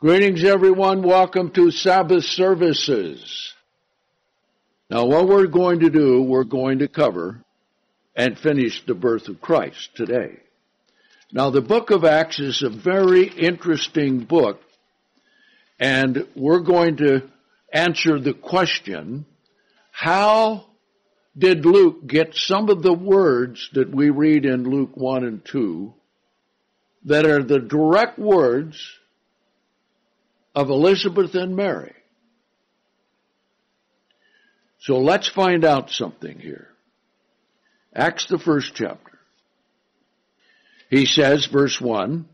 Greetings everyone. Welcome to Sabbath services. Now what we're going to do, we're going to cover and finish the birth of Christ today. Now the book of Acts is a very interesting book and we're going to answer the question, how did Luke get some of the words that we read in Luke 1 and 2 that are the direct words of Elizabeth and Mary. So let's find out something here. Acts the first chapter. He says, verse 1,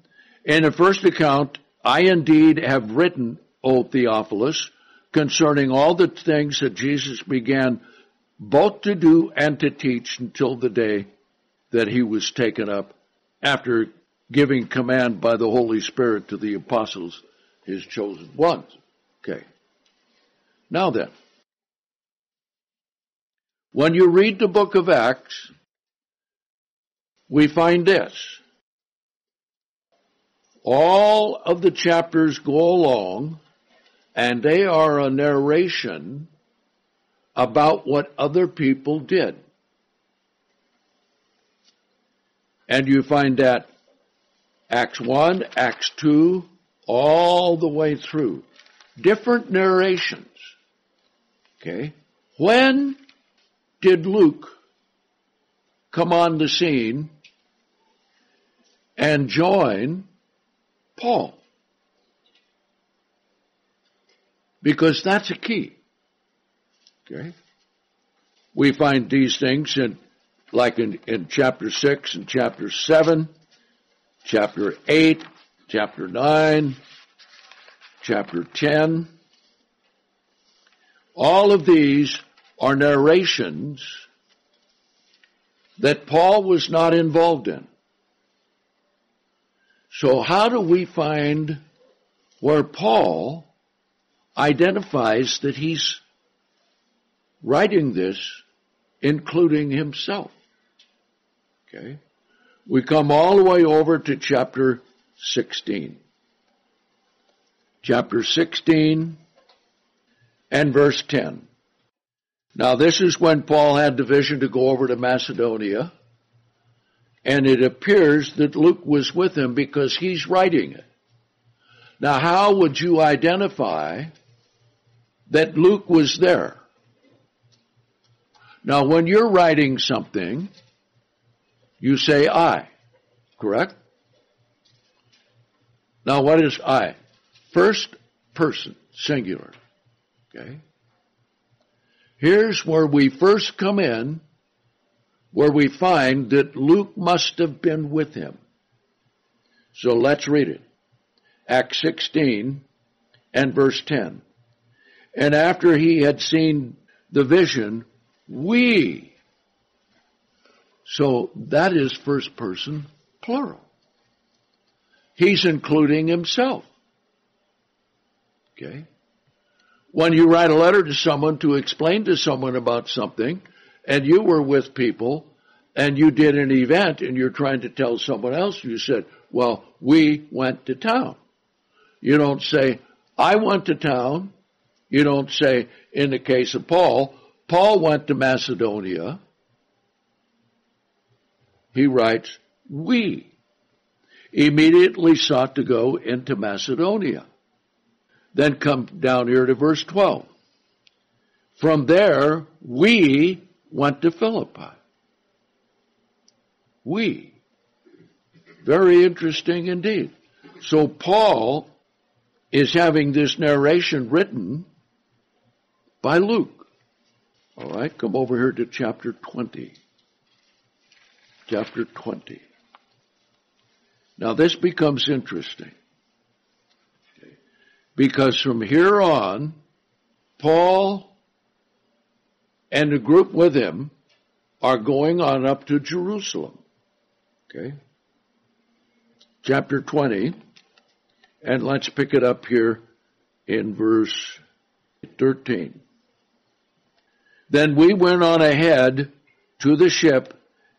In the first account, I indeed have written, O Theophilus, concerning all the things that Jesus began both to do and to teach until the day that he was taken up after giving command by the Holy Spirit to the apostles his chosen ones. Okay. Now then, when you read the book of Acts, we find this. All of the chapters go along and they are a narration about what other people did. And you find that Acts 1, Acts 2, all the way through. Different narrations. Okay? When did Luke come on the scene and join Paul? Because that's a key. Okay? We find these things in, like in, in chapter 6 and chapter 7, chapter 8, chapter 9, chapter 10. All of these are narrations that Paul was not involved in. So how do we find where Paul identifies that he's writing this including himself? Okay. We come all the way over to chapter 16. Chapter 16 and verse 10. Now this is when Paul had the vision to go over to Macedonia, and it appears that Luke was with him because he's writing it. Now how would you identify that Luke was there? Now when you're writing something, you say I, correct? Now what is I? First person, singular. Okay? Here's where we first come in, where we find that Luke must have been with him. So let's read it. Acts 16 and verse 10. And after he had seen the vision, we. So that is first person plural. He's including himself. Okay? When you write a letter to someone to explain to someone about something, and you were with people, and you did an event, and you're trying to tell someone else, you said, well, we went to town. You don't say, I went to town. You don't say, in the case of Paul, Paul went to Macedonia. He writes, we immediately sought to go into Macedonia. Then come down here to verse 12. From there, we went to Philippi. We. Very interesting indeed. So Paul is having this narration written by Luke. All right, come over here to chapter 20. Chapter 20. Now this becomes interesting. Because from here on, Paul and the group with him are going on up to Jerusalem. Okay? Chapter 20, and let's pick it up here in verse 13. Then we went on ahead to the ship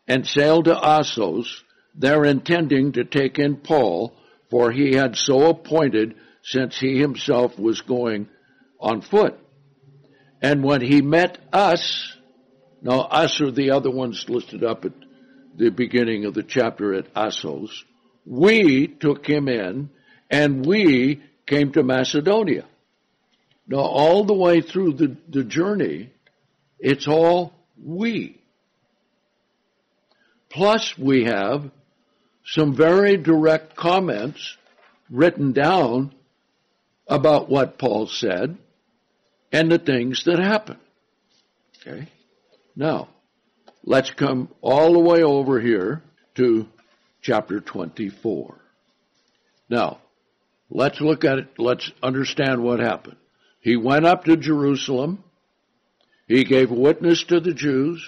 and sailed to Assos, there intending to take in Paul, for he had so appointed since he himself was going on foot. And when he met us, now us are the other ones listed up at the beginning of the chapter at Assos, we took him in and we came to Macedonia. Now all the way through the, the journey, it's all we. Plus we have some very direct comments written down about what Paul said and the things that happened. Okay? Now, let's come all the way over here to chapter 24. Now, let's look at it, let's understand what happened. He went up to Jerusalem. He gave witness to the Jews.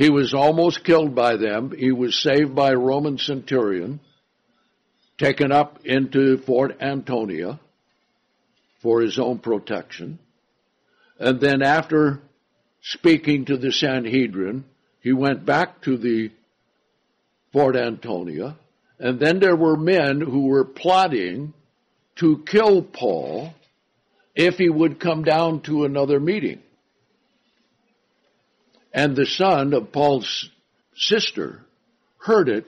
He was almost killed by them. He was saved by a Roman centurion, taken up into Fort Antonia for his own protection. And then after speaking to the Sanhedrin, he went back to the Fort Antonia. And then there were men who were plotting to kill Paul if he would come down to another meeting. And the son of Paul's sister heard it,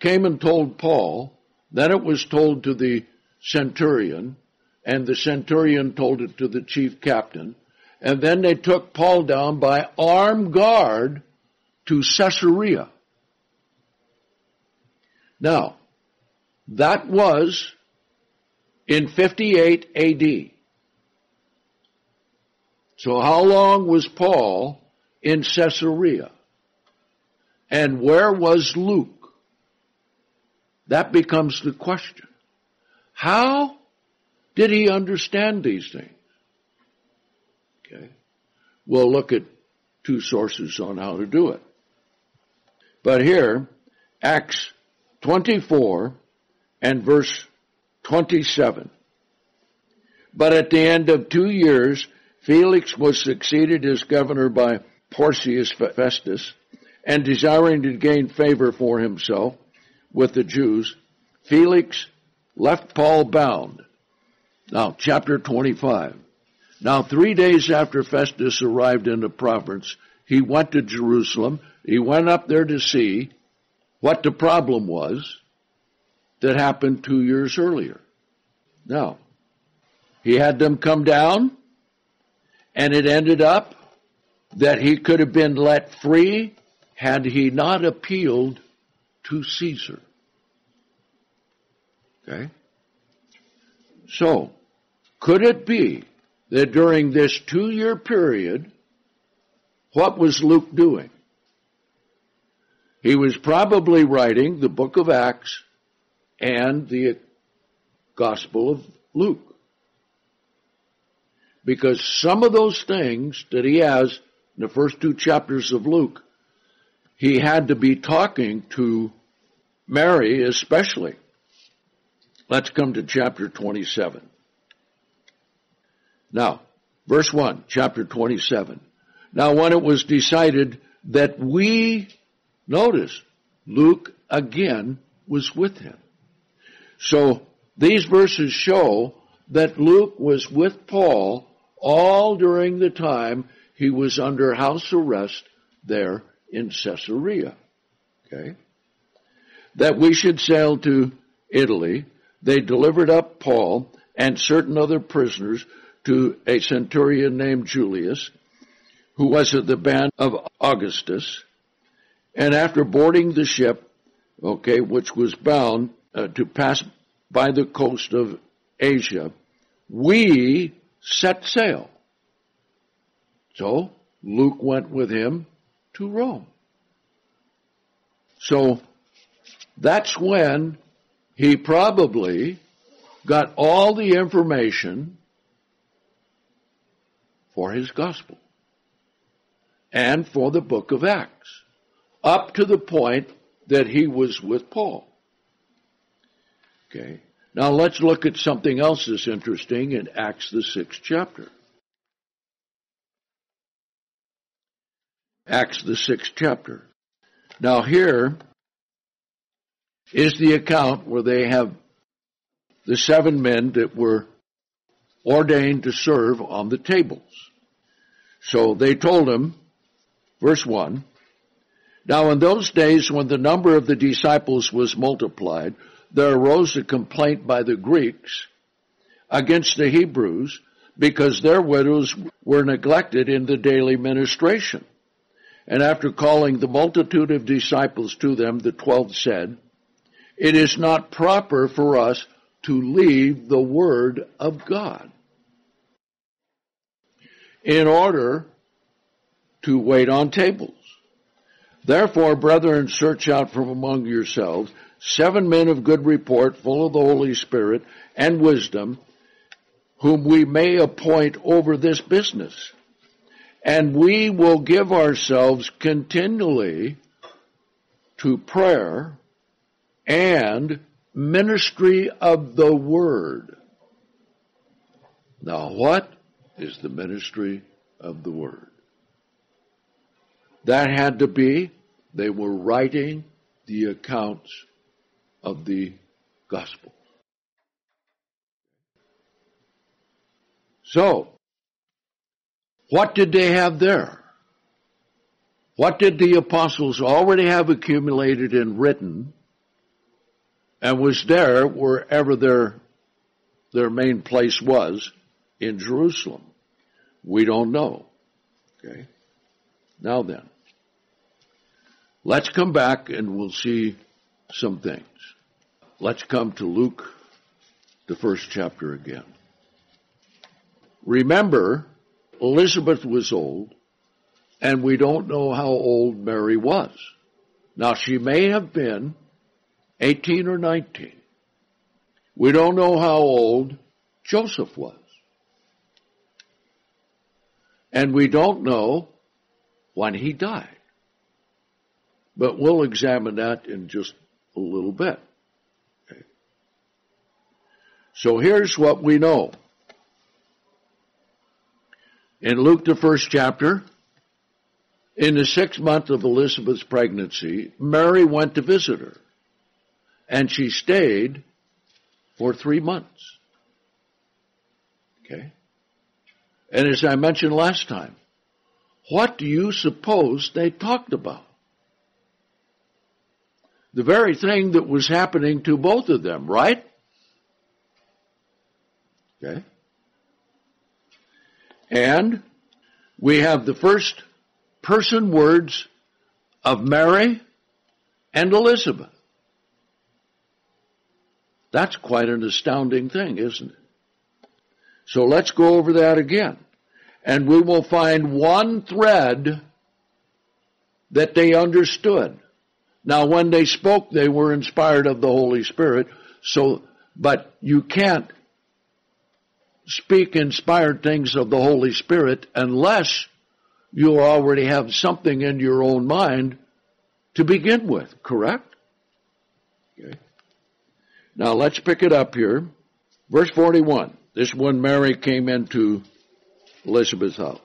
came and told Paul, then it was told to the centurion, and the centurion told it to the chief captain, and then they took Paul down by armed guard to Caesarea. Now, that was in 58 AD. So how long was Paul in Caesarea. And where was Luke? That becomes the question. How did he understand these things? Okay. We'll look at two sources on how to do it. But here, Acts 24 and verse 27. But at the end of two years, Felix was succeeded as governor by Porcius Festus, and desiring to gain favor for himself with the Jews, Felix left Paul bound. Now, chapter 25. Now, three days after Festus arrived in the province, he went to Jerusalem. He went up there to see what the problem was that happened two years earlier. Now, he had them come down, and it ended up that he could have been let free had he not appealed to Caesar. Okay? So, could it be that during this two year period, what was Luke doing? He was probably writing the book of Acts and the Gospel of Luke. Because some of those things that he has in the first two chapters of Luke, he had to be talking to Mary especially. Let's come to chapter 27. Now, verse 1, chapter 27. Now when it was decided that we, notice, Luke again was with him. So these verses show that Luke was with Paul all during the time he was under house arrest there in Caesarea. Okay? That we should sail to Italy. They delivered up Paul and certain other prisoners to a centurion named Julius, who was of the band of Augustus. And after boarding the ship, okay, which was bound uh, to pass by the coast of Asia, we set sail. So Luke went with him to Rome. So that's when he probably got all the information for his gospel and for the book of Acts, up to the point that he was with Paul. Okay. Now let's look at something else that's interesting in Acts the sixth chapter. Acts the sixth chapter. Now here is the account where they have the seven men that were ordained to serve on the tables. So they told him, verse 1, Now in those days when the number of the disciples was multiplied, there arose a complaint by the Greeks against the Hebrews because their widows were neglected in the daily ministration. And after calling the multitude of disciples to them, the twelve said, It is not proper for us to leave the word of God in order to wait on tables. Therefore, brethren, search out from among yourselves seven men of good report, full of the Holy Spirit and wisdom, whom we may appoint over this business. And we will give ourselves continually to prayer and ministry of the word. Now what is the ministry of the word? That had to be, they were writing the accounts of the gospel. So, what did they have there? What did the apostles already have accumulated and written and was there wherever their, their main place was in Jerusalem? We don't know. Okay. Now then, let's come back and we'll see some things. Let's come to Luke, the first chapter again. Remember, Elizabeth was old, and we don't know how old Mary was. Now, she may have been 18 or 19. We don't know how old Joseph was. And we don't know when he died. But we'll examine that in just a little bit. Okay. So here's what we know. In Luke, the first chapter, in the sixth month of Elizabeth's pregnancy, Mary went to visit her. And she stayed for three months. Okay? And as I mentioned last time, what do you suppose they talked about? The very thing that was happening to both of them, right? Okay? And we have the first person words of Mary and Elizabeth. That's quite an astounding thing, isn't it? So let's go over that again. And we will find one thread that they understood. Now when they spoke, they were inspired of the Holy Spirit, so, but you can't speak inspired things of the Holy Spirit unless you already have something in your own mind to begin with, correct? Okay. Now let's pick it up here. Verse 41. This when Mary came into Elizabeth's house.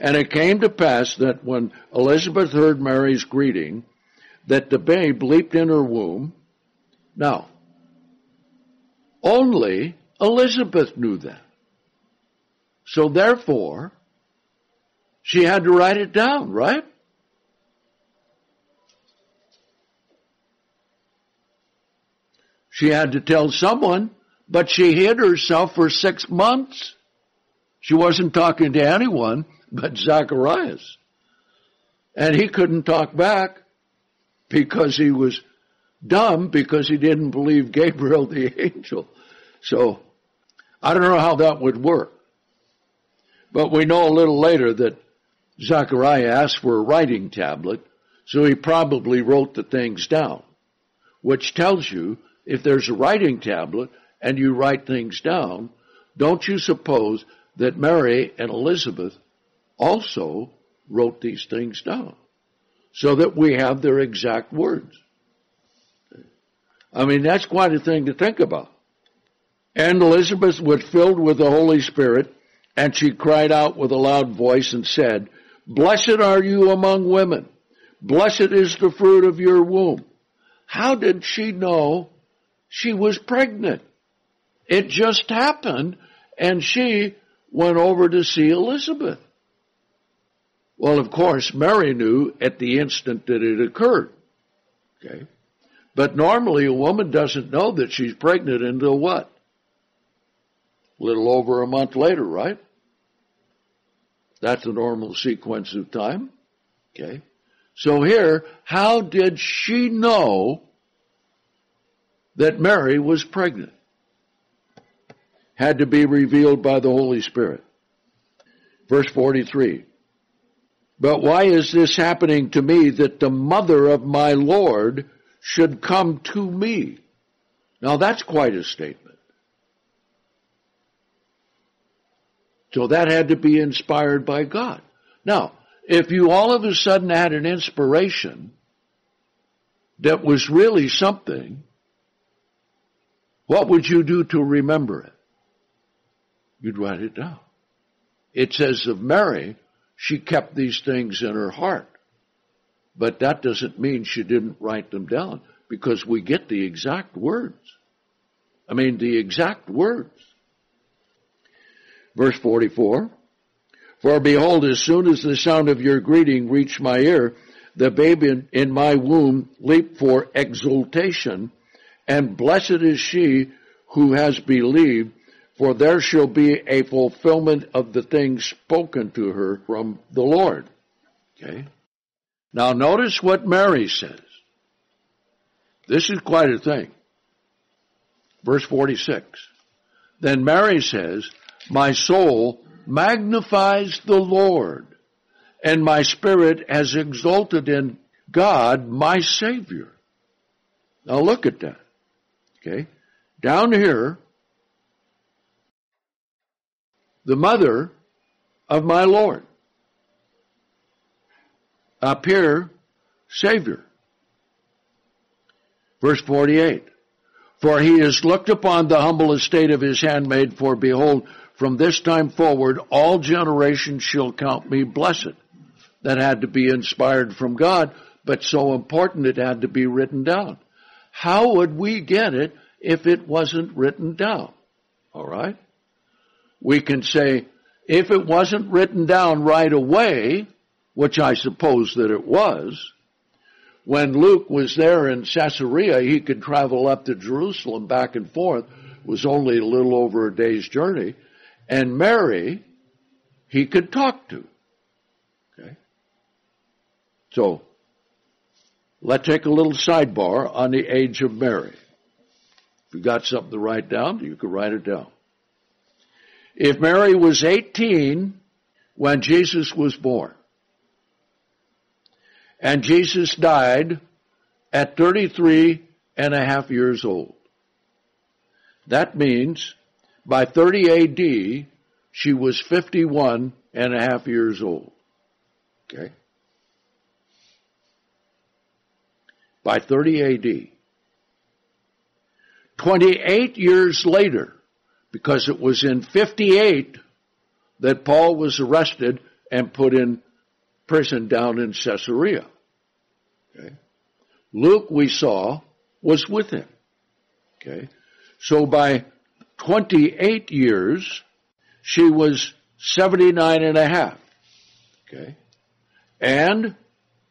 And it came to pass that when Elizabeth heard Mary's greeting, that the babe leaped in her womb. Now, only Elizabeth knew that. So therefore, she had to write it down, right? She had to tell someone, but she hid herself for six months. She wasn't talking to anyone but Zacharias. And he couldn't talk back because he was dumb because he didn't believe Gabriel the angel. So I don't know how that would work. But we know a little later that Zechariah asked for a writing tablet, so he probably wrote the things down, which tells you if there's a writing tablet and you write things down, don't you suppose that Mary and Elizabeth also wrote these things down so that we have their exact words? I mean, that's quite a thing to think about. And Elizabeth was filled with the Holy Spirit, and she cried out with a loud voice and said, Blessed are you among women. Blessed is the fruit of your womb. How did she know she was pregnant? It just happened, and she went over to see Elizabeth. Well, of course, Mary knew at the instant that it occurred. Okay. But normally a woman doesn't know that she's pregnant until what? Little over a month later, right? That's a normal sequence of time. Okay. So here, how did she know that Mary was pregnant? Had to be revealed by the Holy Spirit. Verse 43. But why is this happening to me that the mother of my Lord should come to me? Now that's quite a statement. So that had to be inspired by God. Now, if you all of a sudden had an inspiration that was really something, what would you do to remember it? You'd write it down. It says of Mary, she kept these things in her heart. But that doesn't mean she didn't write them down because we get the exact words. I mean, the exact words. Verse 44. For behold, as soon as the sound of your greeting reached my ear, the babe in, in my womb leaped for exultation, and blessed is she who has believed, for there shall be a fulfillment of the things spoken to her from the Lord. Okay? Now notice what Mary says. This is quite a thing. Verse 46. Then Mary says, My soul magnifies the Lord, and my spirit has exalted in God, my Savior. Now look at that. Okay? Down here, the mother of my Lord. Up here, Savior. Verse 48. For he has looked upon the humble estate of his handmaid, for behold, from this time forward, all generations shall count me blessed. That had to be inspired from God, but so important it had to be written down. How would we get it if it wasn't written down? Alright? We can say, if it wasn't written down right away, which I suppose that it was, when Luke was there in Caesarea, he could travel up to Jerusalem back and forth. It was only a little over a day's journey. And Mary, he could talk to. Okay? So, let's take a little sidebar on the age of Mary. If you got something to write down, you could write it down. If Mary was 18 when Jesus was born, and Jesus died at 33 and a half years old, that means by 30 AD, she was 51 and a half years old. Okay? By 30 AD. 28 years later, because it was in 58 that Paul was arrested and put in prison down in Caesarea. Okay? Luke, we saw, was with him. Okay? So by 28 years, she was 79 and a half. Okay? And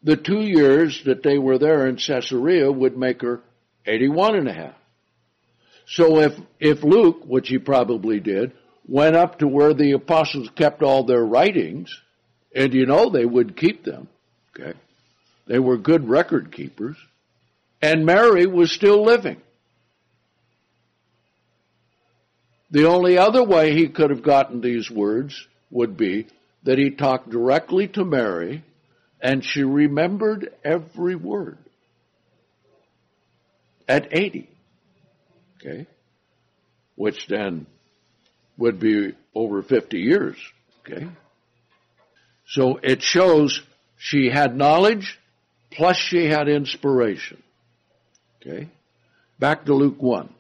the two years that they were there in Caesarea would make her 81 and a half. So if, if Luke, which he probably did, went up to where the apostles kept all their writings, and you know they would keep them, okay? They were good record keepers, and Mary was still living. The only other way he could have gotten these words would be that he talked directly to Mary and she remembered every word. At 80. Okay? Which then would be over 50 years. Okay? So it shows she had knowledge plus she had inspiration. Okay? Back to Luke 1.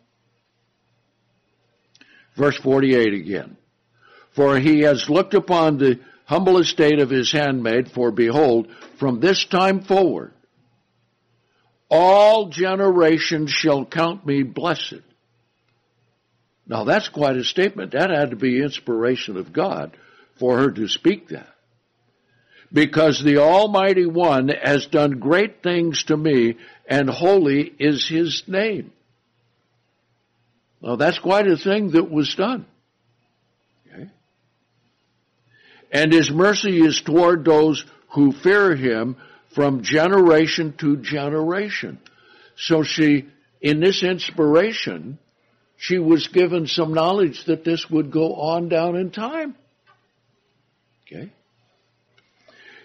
Verse 48 again. For he has looked upon the humble estate of his handmaid, for behold, from this time forward, all generations shall count me blessed. Now that's quite a statement. That had to be inspiration of God for her to speak that. Because the Almighty One has done great things to me and holy is His name. Now that's quite a thing that was done. Okay. And His mercy is toward those who fear Him from generation to generation. So she, in this inspiration, she was given some knowledge that this would go on down in time. Okay.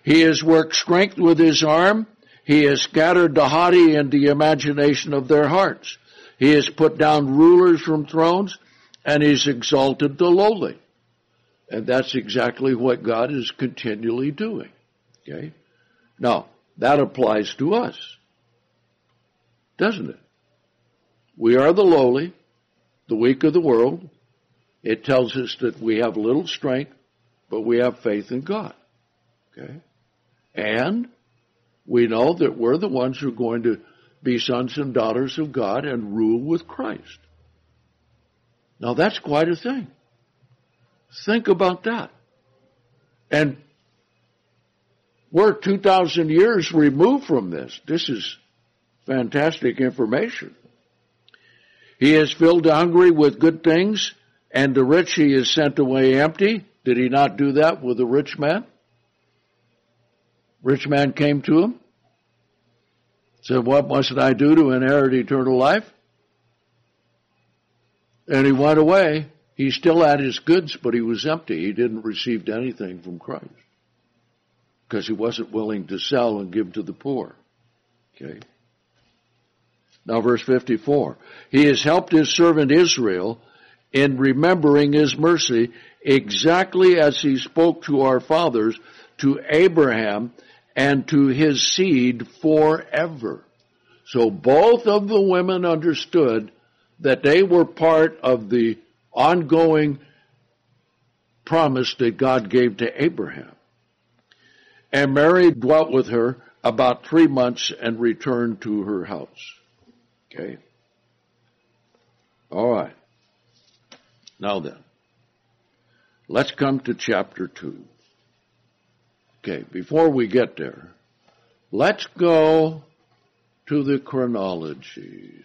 He has worked strength with his arm. He has scattered the haughty in the imagination of their hearts. He has put down rulers from thrones and he's exalted the lowly. And that's exactly what God is continually doing. Okay? Now, that applies to us. Doesn't it? We are the lowly, the weak of the world. It tells us that we have little strength, but we have faith in God. Okay? And we know that we're the ones who are going to be sons and daughters of God and rule with Christ. Now that's quite a thing. Think about that. And we're 2,000 years removed from this. This is fantastic information. He has filled the hungry with good things, and the rich he has sent away empty. Did he not do that with the rich man? Rich man came to him, said, What must I do to inherit eternal life? And he went away. He still had his goods, but he was empty. He didn't receive anything from Christ because he wasn't willing to sell and give to the poor. Okay. Now verse 54. He has helped his servant Israel in remembering his mercy exactly as he spoke to our fathers, to Abraham, and to his seed forever. So both of the women understood that they were part of the ongoing promise that God gave to Abraham. And Mary dwelt with her about three months and returned to her house. Okay? All right. Now then, let's come to chapter 2. Okay, before we get there, let's go to the chronologies.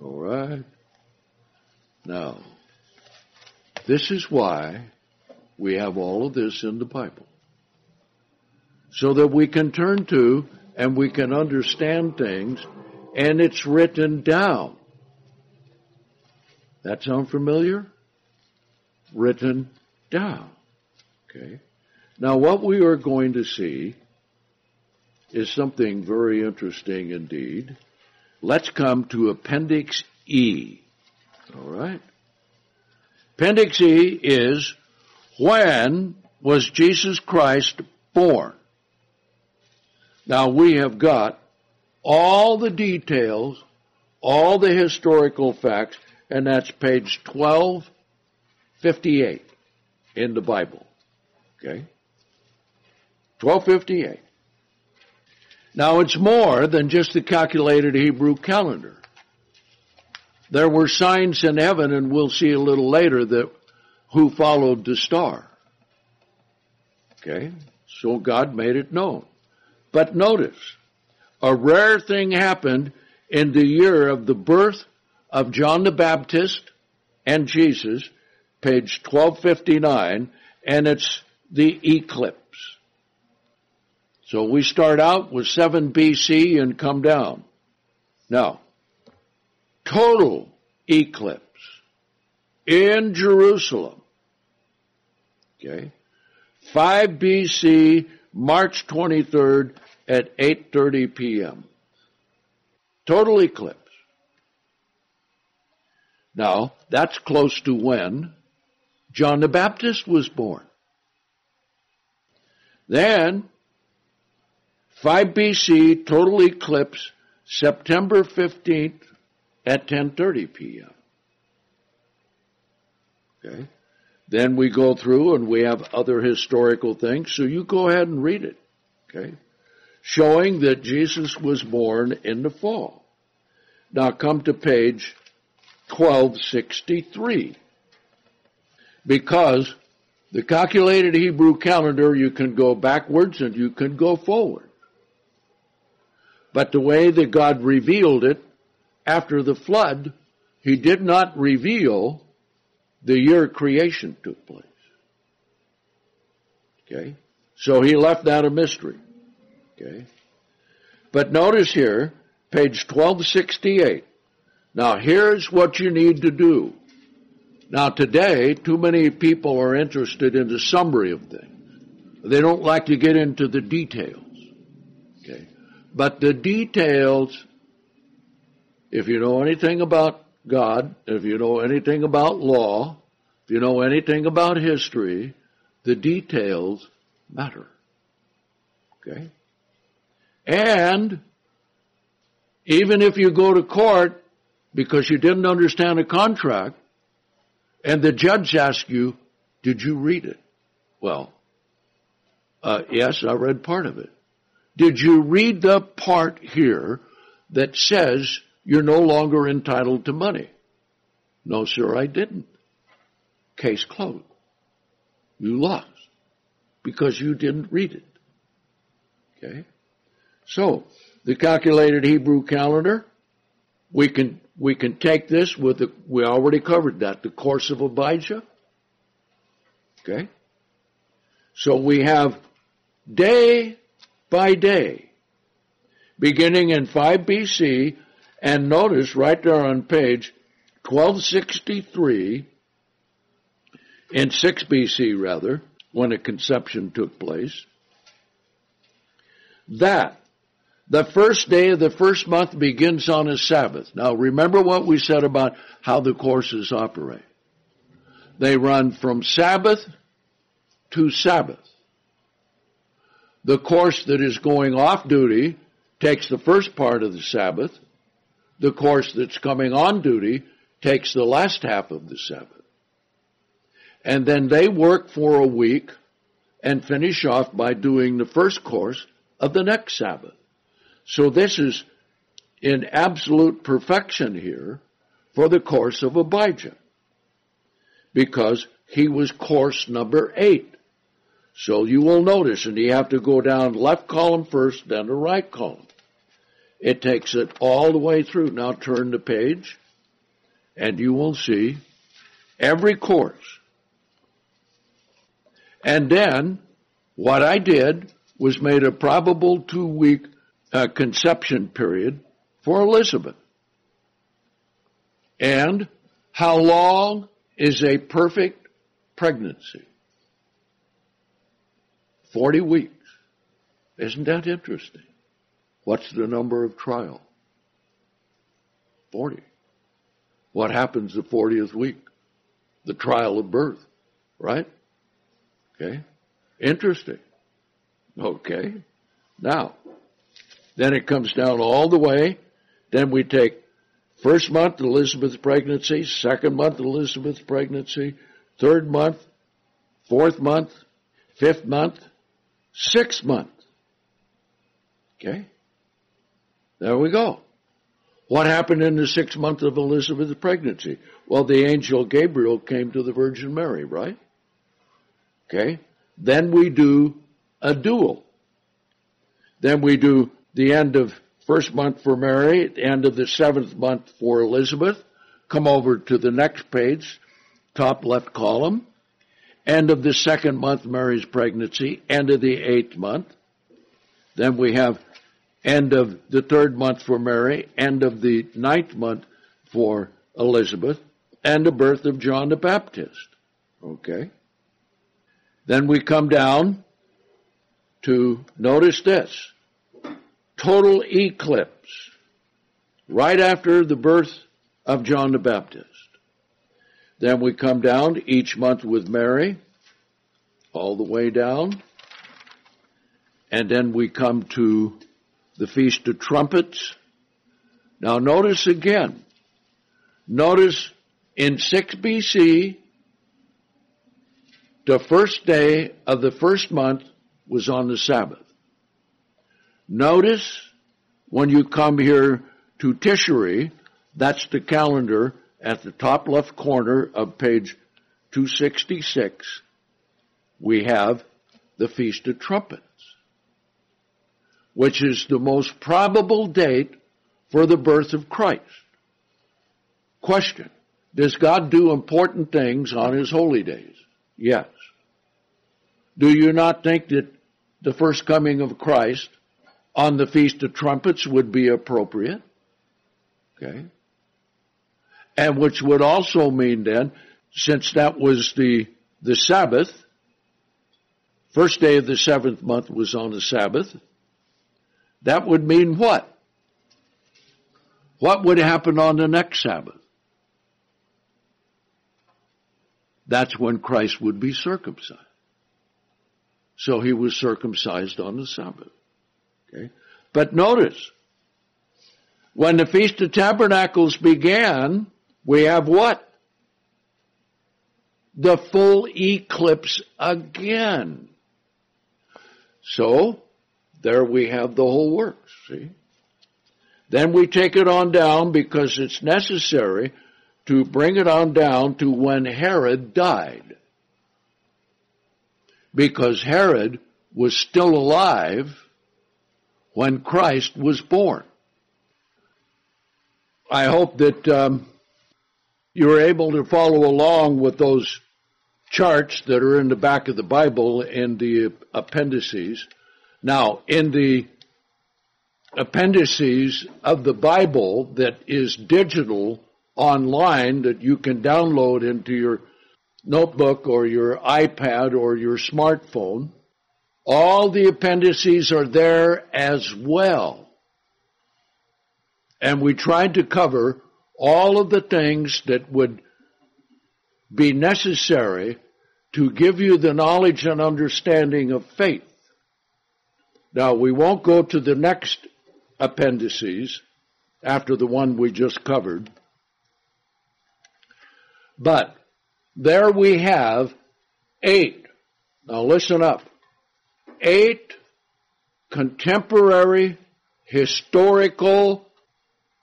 All right? Now, this is why we have all of this in the Bible. So that we can turn to and we can understand things and it's written down. That sound familiar? Written down. Okay. Now what we are going to see is something very interesting indeed. Let's come to Appendix E. All right. Appendix E is when was Jesus Christ born? Now we have got all the details, all the historical facts, and that's page 1258 in the Bible. Okay? 1258. Now it's more than just the calculated Hebrew calendar. There were signs in heaven, and we'll see a little later that who followed the star. Okay? So God made it known. But notice, a rare thing happened in the year of the birth of John the Baptist and Jesus, page 1259, and it's the eclipse. So we start out with 7 BC and come down. Now, total eclipse in Jerusalem. Okay. 5 BC, March 23rd at 8.30 p.m. Total eclipse. Now, that's close to when John the Baptist was born. Then, 5 BC, total eclipse, September 15th at 10:30 p.m. Okay? Then we go through and we have other historical things, so you go ahead and read it. Okay? Showing that Jesus was born in the fall. Now come to page 1263. Because the calculated Hebrew calendar, you can go backwards and you can go forward. But the way that God revealed it after the flood, He did not reveal the year creation took place. Okay? So He left that a mystery. Okay? But notice here, page 1268. Now here's what you need to do. Now today, too many people are interested in the summary of things. They don't like to get into the details. But the details, if you know anything about God, if you know anything about law, if you know anything about history, the details matter. Okay? And even if you go to court because you didn't understand a contract and the judge asks you, did you read it? Well, uh, yes, I read part of it. Did you read the part here that says you're no longer entitled to money? No, sir, I didn't. Case closed. You lost because you didn't read it. Okay? So, the calculated Hebrew calendar, we can, we can take this with the, we already covered that, the course of Abijah. Okay? So we have day by day, beginning in 5 BC, and notice right there on page 1263, in 6 BC rather, when a conception took place, that the first day of the first month begins on a Sabbath. Now remember what we said about how the courses operate. They run from Sabbath to Sabbath. The course that is going off duty takes the first part of the Sabbath. The course that's coming on duty takes the last half of the Sabbath. And then they work for a week and finish off by doing the first course of the next Sabbath. So this is in absolute perfection here for the course of Abijah. Because he was course number eight. So you will notice, and you have to go down left column first, then the right column. It takes it all the way through. Now turn the page, and you will see every course. And then, what I did was made a probable two week uh, conception period for Elizabeth. And how long is a perfect pregnancy? 40 weeks. Isn't that interesting? What's the number of trial? 40. What happens the 40th week? The trial of birth, right? Okay. Interesting. Okay. Now, then it comes down all the way. Then we take first month Elizabeth's pregnancy, second month Elizabeth's pregnancy, third month, fourth month, fifth month, sixth month. Okay? There we go. What happened in the sixth month of Elizabeth's pregnancy? Well, the angel Gabriel came to the Virgin Mary, right? Okay? Then we do a dual. Then we do the end of first month for Mary, end of the seventh month for Elizabeth. Come over to the next page, top left column. End of the second month, Mary's pregnancy. End of the eighth month. Then we have end of the third month for Mary. End of the ninth month for Elizabeth. And the birth of John the Baptist. Okay. Then we come down to notice this total eclipse right after the birth of John the Baptist. Then we come down each month with Mary, all the way down. And then we come to the Feast of Trumpets. Now notice again, notice in 6 BC, the first day of the first month was on the Sabbath. Notice when you come here to Tishri, that's the calendar, at the top left corner of page 266, we have the Feast of Trumpets, which is the most probable date for the birth of Christ. Question. Does God do important things on His holy days? Yes. Do you not think that the first coming of Christ on the Feast of Trumpets would be appropriate? Okay. And which would also mean then, since that was the, the Sabbath, first day of the seventh month was on the Sabbath, that would mean what? What would happen on the next Sabbath? That's when Christ would be circumcised. So he was circumcised on the Sabbath. Okay? But notice, when the Feast of Tabernacles began, we have what? The full eclipse again. So, there we have the whole works, see? Then we take it on down because it's necessary to bring it on down to when Herod died. Because Herod was still alive when Christ was born. I hope that um, you're able to follow along with those charts that are in the back of the Bible in the appendices. Now, in the appendices of the Bible that is digital online that you can download into your notebook or your iPad or your smartphone, all the appendices are there as well. And we tried to cover all of the things that would be necessary to give you the knowledge and understanding of faith. Now, we won't go to the next appendices after the one we just covered. But there we have eight. Now listen up. Eight contemporary historical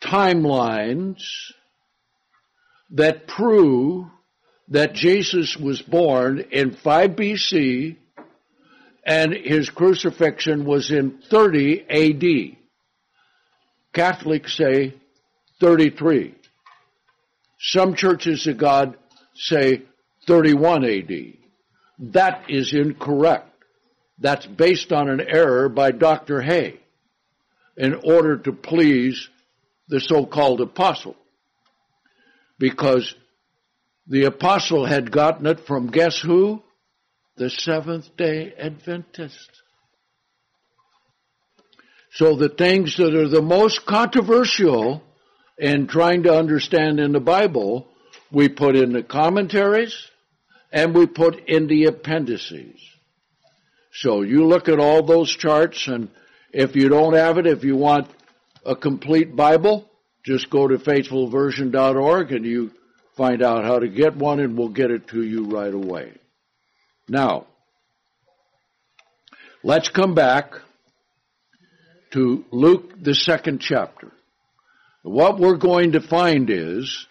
timelines that prove that Jesus was born in 5 BC and his crucifixion was in 30 AD. Catholics say 33. Some churches of God say 31 AD. That is incorrect. That's based on an error by Dr. Hoeh in order to please the so-called apostle. Because the apostle had gotten it from guess who? The Seventh day Adventist. So the things that are the most controversial in trying to understand in the Bible, we put in the commentaries and we put in the appendices. So you look at all those charts and if you don't have it, if you want a complete Bible, just go to faithfulversion.org and you find out how to get one and we'll get it to you right away. Now, let's come back to Luke, the second chapter. What we're going to find is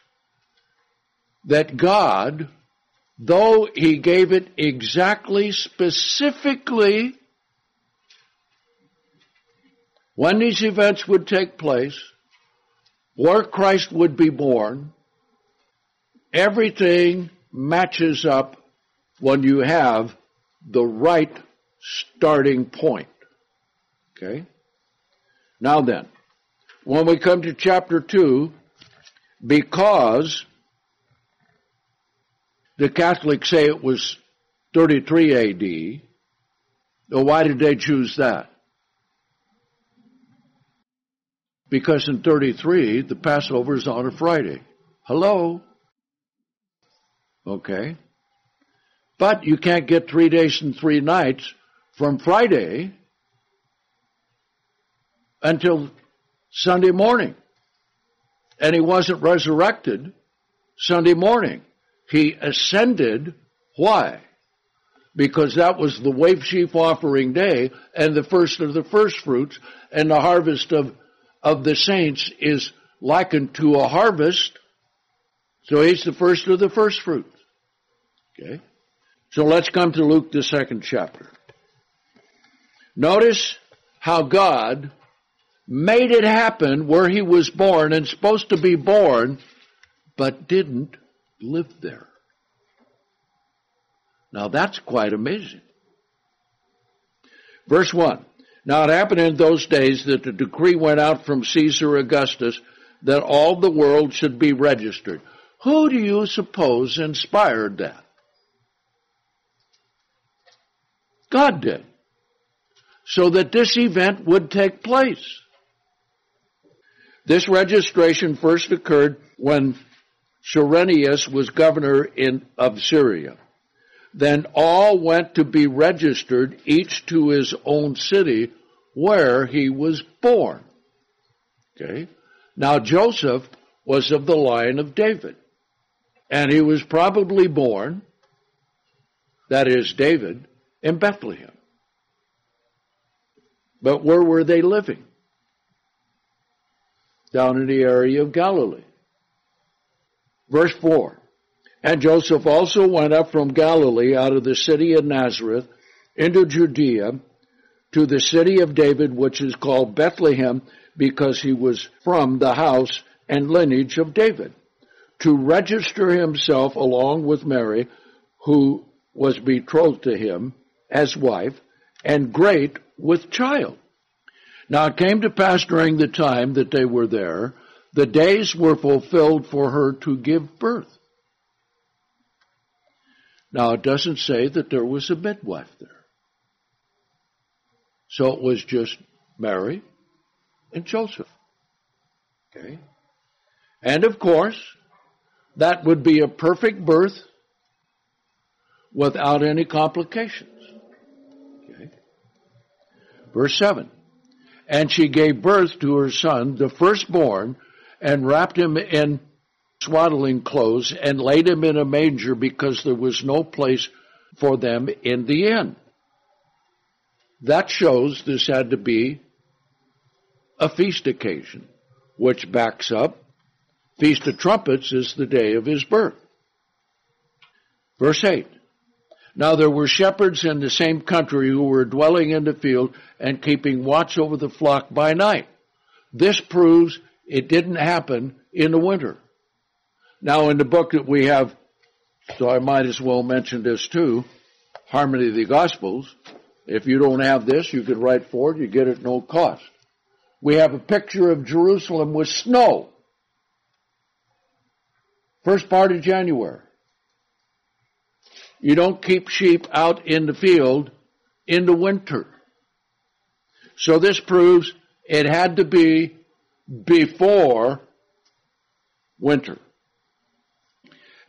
that God, though He gave it exactly, specifically, when these events would take place, where Christ would be born, everything matches up when you have the right starting point. Okay? Now then, when we come to chapter 2, because the Catholics say it was 33 AD, well, why did they choose that? Because in 33, the Passover is on a Friday. Hello? Okay. But you can't get three days and three nights from Friday until Sunday morning. And he wasn't resurrected Sunday morning. He ascended. Why? Because that was the wave sheaf offering day and the first of the first fruits and the harvest of, of the saints is likened to a harvest So he's the first of the first fruits. Okay? So let's come to Luke, the second chapter. Notice how God made it happen where he was born and supposed to be born, but didn't live there. Now that's quite amazing. Verse 1. Now it happened in those days that the decree went out from Caesar Augustus that all the world should be registered. Who do you suppose inspired that? God did. So that this event would take place. This registration first occurred when Cyrenius was governor in, of Syria. Then all went to be registered, each to his own city where he was born. Okay? Now Joseph was of the line of David. And he was probably born, that is David, in Bethlehem. But where were they living? Down in the area of Galilee. Verse 4. And Joseph also went up from Galilee out of the city of Nazareth into Judea to the city of David, which is called Bethlehem, because he was from the house and lineage of David, to register himself along with Mary, who was betrothed to him as wife, and great with child. Now it came to pass during the time that they were there, the days were fulfilled for her to give birth. Now it doesn't say that there was a midwife there. So it was just Mary and Joseph. Okay? And of course, that would be a perfect birth without any complications. Okay? Verse 7. And she gave birth to her son, the firstborn, and wrapped him in swaddling clothes and laid him in a manger because there was no place for them in the inn. That shows this had to be a feast occasion, which backs up Feast of Trumpets is the day of his birth. Verse 8. Now there were shepherds in the same country who were dwelling in the field and keeping watch over the flock by night. This proves it didn't happen in the winter. Now in the book that we have, so I might as well mention this too, Harmony of the Gospels, if you don't have this, you could write for it, you get it at no cost. We have a picture of Jerusalem with snow. First part of January. You don't keep sheep out in the field in the winter. So this proves it had to be before winter.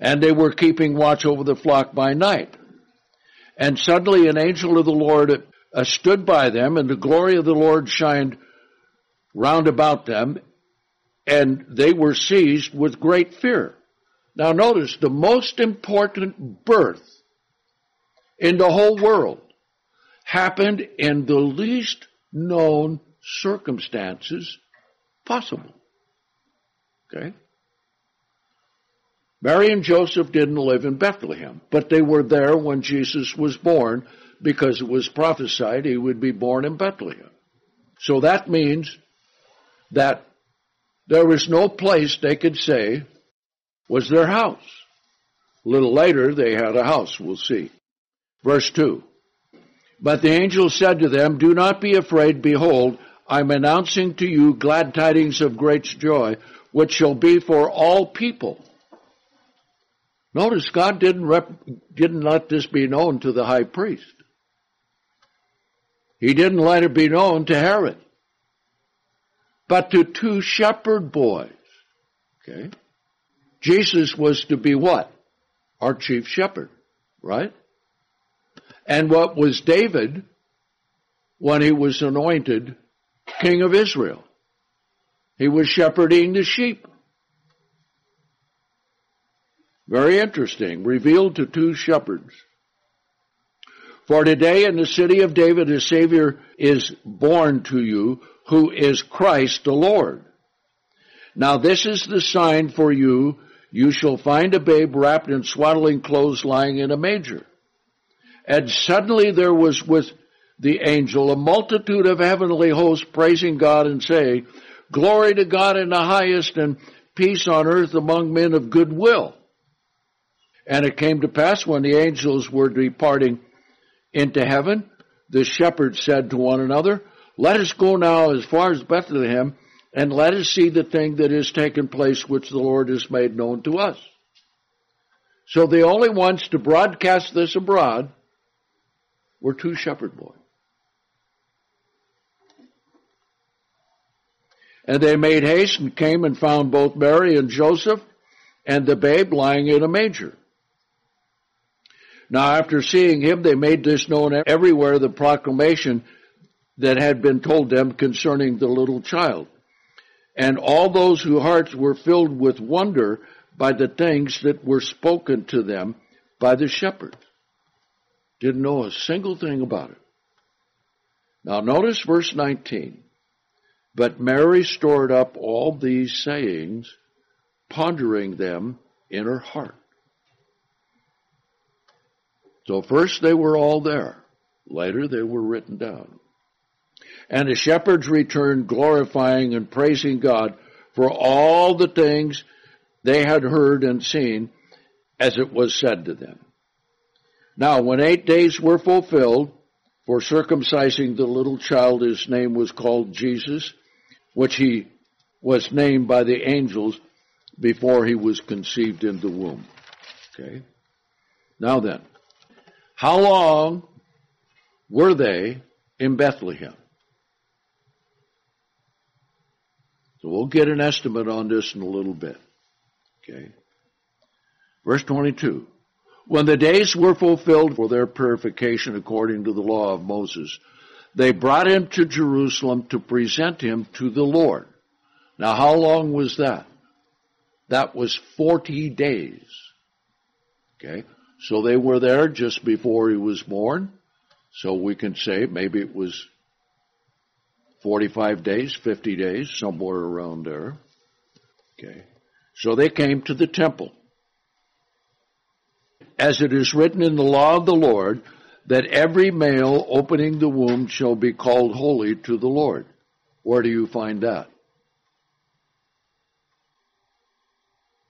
And they were keeping watch over the flock by night. And suddenly an angel of the Lord uh, stood by them, and the glory of the Lord shined round about them, and they were seized with great fear. Now notice, the most important birth in the whole world happened in the least known circumstances possible. Okay? Mary and Joseph didn't live in Bethlehem, but they were there when Jesus was born because it was prophesied he would be born in Bethlehem. So that means that there was no place they could say was their house. A little later, they had a house, we'll see. Verse 2. But the angel said to them, Do not be afraid, behold, I'm announcing to you glad tidings of great joy, which shall be for all people. Notice God didn't, rep- didn't let this be known to the high priest. He didn't let it be known to Herod. But to two shepherd boys. Okay? Jesus was to be what? Our chief shepherd, right? And what was David when he was anointed king of Israel? He was shepherding the sheep. Very interesting. Revealed to two shepherds. For today in the city of David a Savior is born to you, who is Christ the Lord. Now this is the sign for you. you shall find a babe wrapped in swaddling clothes lying in a manger. And suddenly there was with the angel a multitude of heavenly hosts praising God and saying, Glory to God in the highest and peace on earth among men of good will. And it came to pass when the angels were departing into heaven, the shepherds said to one another, Let us go now as far as Bethlehem, and let us see the thing that is taken place which the Lord has made known to us. So the only ones to broadcast this abroad were two shepherd boys. And they made haste and came and found both Mary and Joseph and the babe lying in a manger. Now after seeing him, they made this known everywhere the proclamation that had been told them concerning the little child. And all those whose hearts were filled with wonder by the things that were spoken to them by the shepherds. Didn't know a single thing about it. Now notice verse 19. But Mary stored up all these sayings, pondering them in her heart. So first they were all there. Later they were written down. And the shepherds returned glorifying and praising God for all the things they had heard and seen as it was said to them. Now when eight days were fulfilled for circumcising the little child, his name was called Jesus, which he was named by the angels before he was conceived in the womb. Okay. Now then, how long were they in Bethlehem? So we'll get an estimate on this in a little bit. Okay. Verse 22. When the days were fulfilled for their purification according to the law of Moses, they brought him to Jerusalem to present him to the Lord. Now how long was that? That was 40 days. Okay. So they were there just before he was born. So we can say maybe it was 45 days, 50 days, somewhere around there. Okay. So they came to the temple. As it is written in the law of the Lord, that every male opening the womb shall be called holy to the Lord. Where do you find that?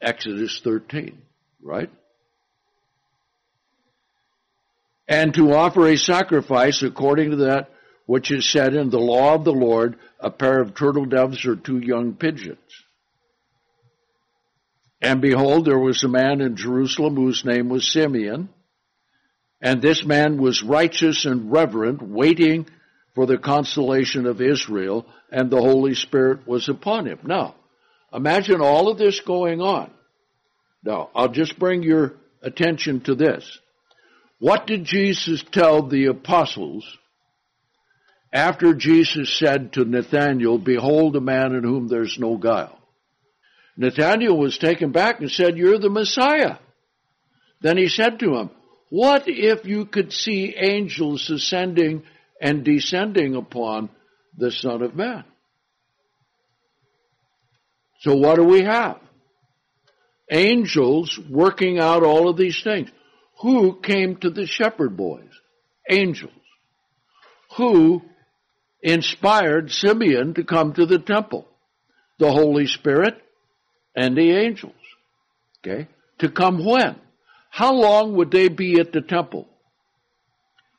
Exodus 13, right? And to offer a sacrifice according to that which is said in the law of the Lord, a pair of turtle doves or two young pigeons. And behold, there was a man in Jerusalem whose name was Simeon, and this man was righteous and reverent, waiting for the consolation of Israel, and the Holy Spirit was upon him. Now, imagine all of this going on. Now, I'll just bring your attention to this. What did Jesus tell the apostles after Jesus said to Nathanael, Behold a man in whom there's no guile? Nathanael was taken back and said, You're the Messiah. Then he said to him, What if you could see angels ascending and descending upon the Son of Man? So what do we have? Angels working out all of these things. Who came to the shepherd boys? Angels. Who inspired Simeon to come to the temple? The Holy Spirit and the angels. Okay? To come when? How long would they be at the temple?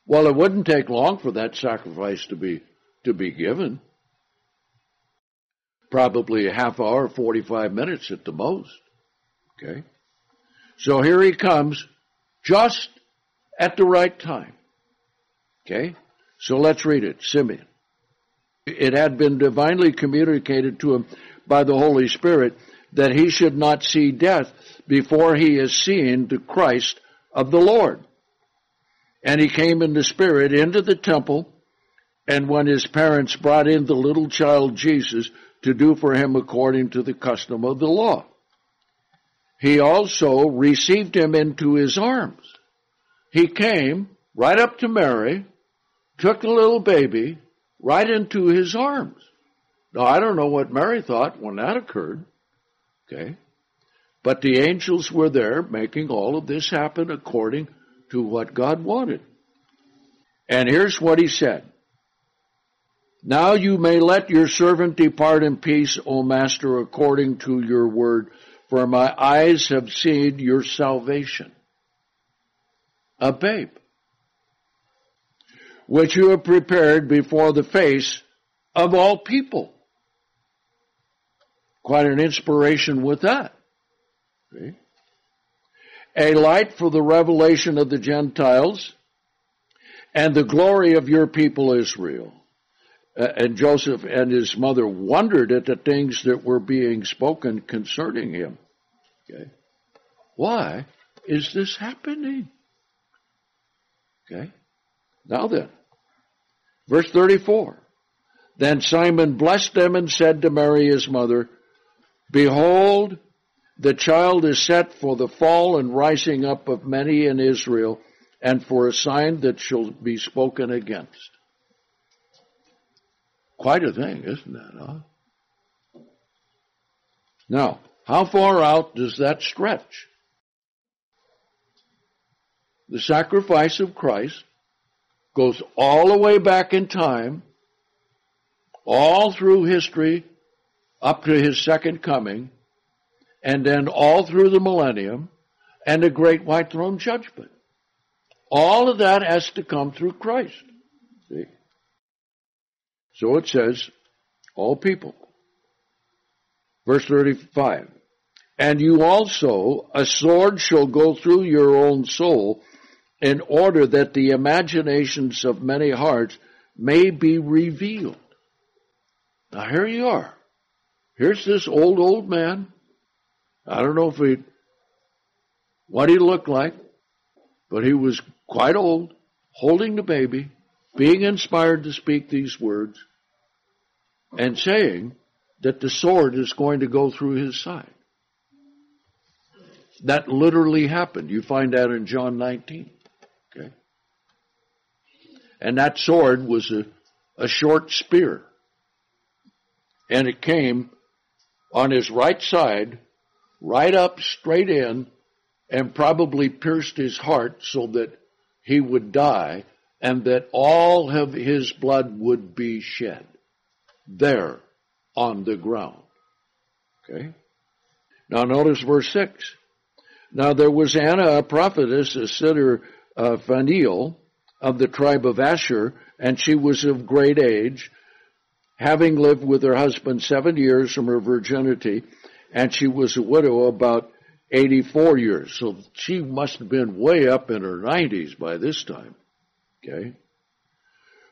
Well, it wouldn't take long for that sacrifice to be, to be given. Probably a half hour, 45 minutes at the most. Okay? So here he comes just at the right time. Okay? So let's read it. Simeon. It had been divinely communicated to him by the Holy Spirit that he should not see death before he has seen the Christ of the Lord. And he came in the Spirit into the temple, and when his parents brought in the little child Jesus to do for him according to the custom of the law, he also received him into his arms. He came right up to Mary, took the little baby right into his arms. Now, I don't know what Mary thought when that occurred. Okay. But the angels were there making all of this happen according to what God wanted. And here's what he said. Now you may let your servant depart in peace, O master, according to your word, for my eyes have seen your salvation. A babe, which you have prepared before the face of all people. Quite an inspiration with that. See? A light for the revelation of the Gentiles and the glory of your people Israel. Uh, and Joseph and his mother wondered at the things that were being spoken concerning him. Okay. Why is this happening? Okay. Now then, verse 34. Then Simeon blessed them and said to Mary his mother, Behold, the child is set for the fall and rising up of many in Israel, and for a sign that shall be spoken against. Quite a thing, isn't that, huh? Now, how far out does that stretch? The sacrifice of Christ goes all the way back in time, all through history, up to his second coming, and then all through the millennium, and the great white throne judgment. All of that has to come through Christ. So it says, all people. Verse 35. And you also, a sword shall go through your own soul in order that the imaginations of many hearts may be revealed. Now here you are. Here's this old, old man. I don't know if he, what he looked like, but he was quite old, holding the baby, being inspired to speak these words, and saying that the sword is going to go through his side. That literally happened. You find that in John 19. Okay? And that sword was a, a short spear. And it came on his right side, right up straight in, and probably pierced his heart so that he would die and that all of his blood would be shed there on the ground. Okay? Now notice verse 6. Now there was Anna, a prophetess, a sitter uh, of Phanuel of the tribe of Asher, and she was of great age, having lived with her husband seven years from her virginity, and she was a widow about 84 years. So she must have been way up in her 90s by this time. Okay?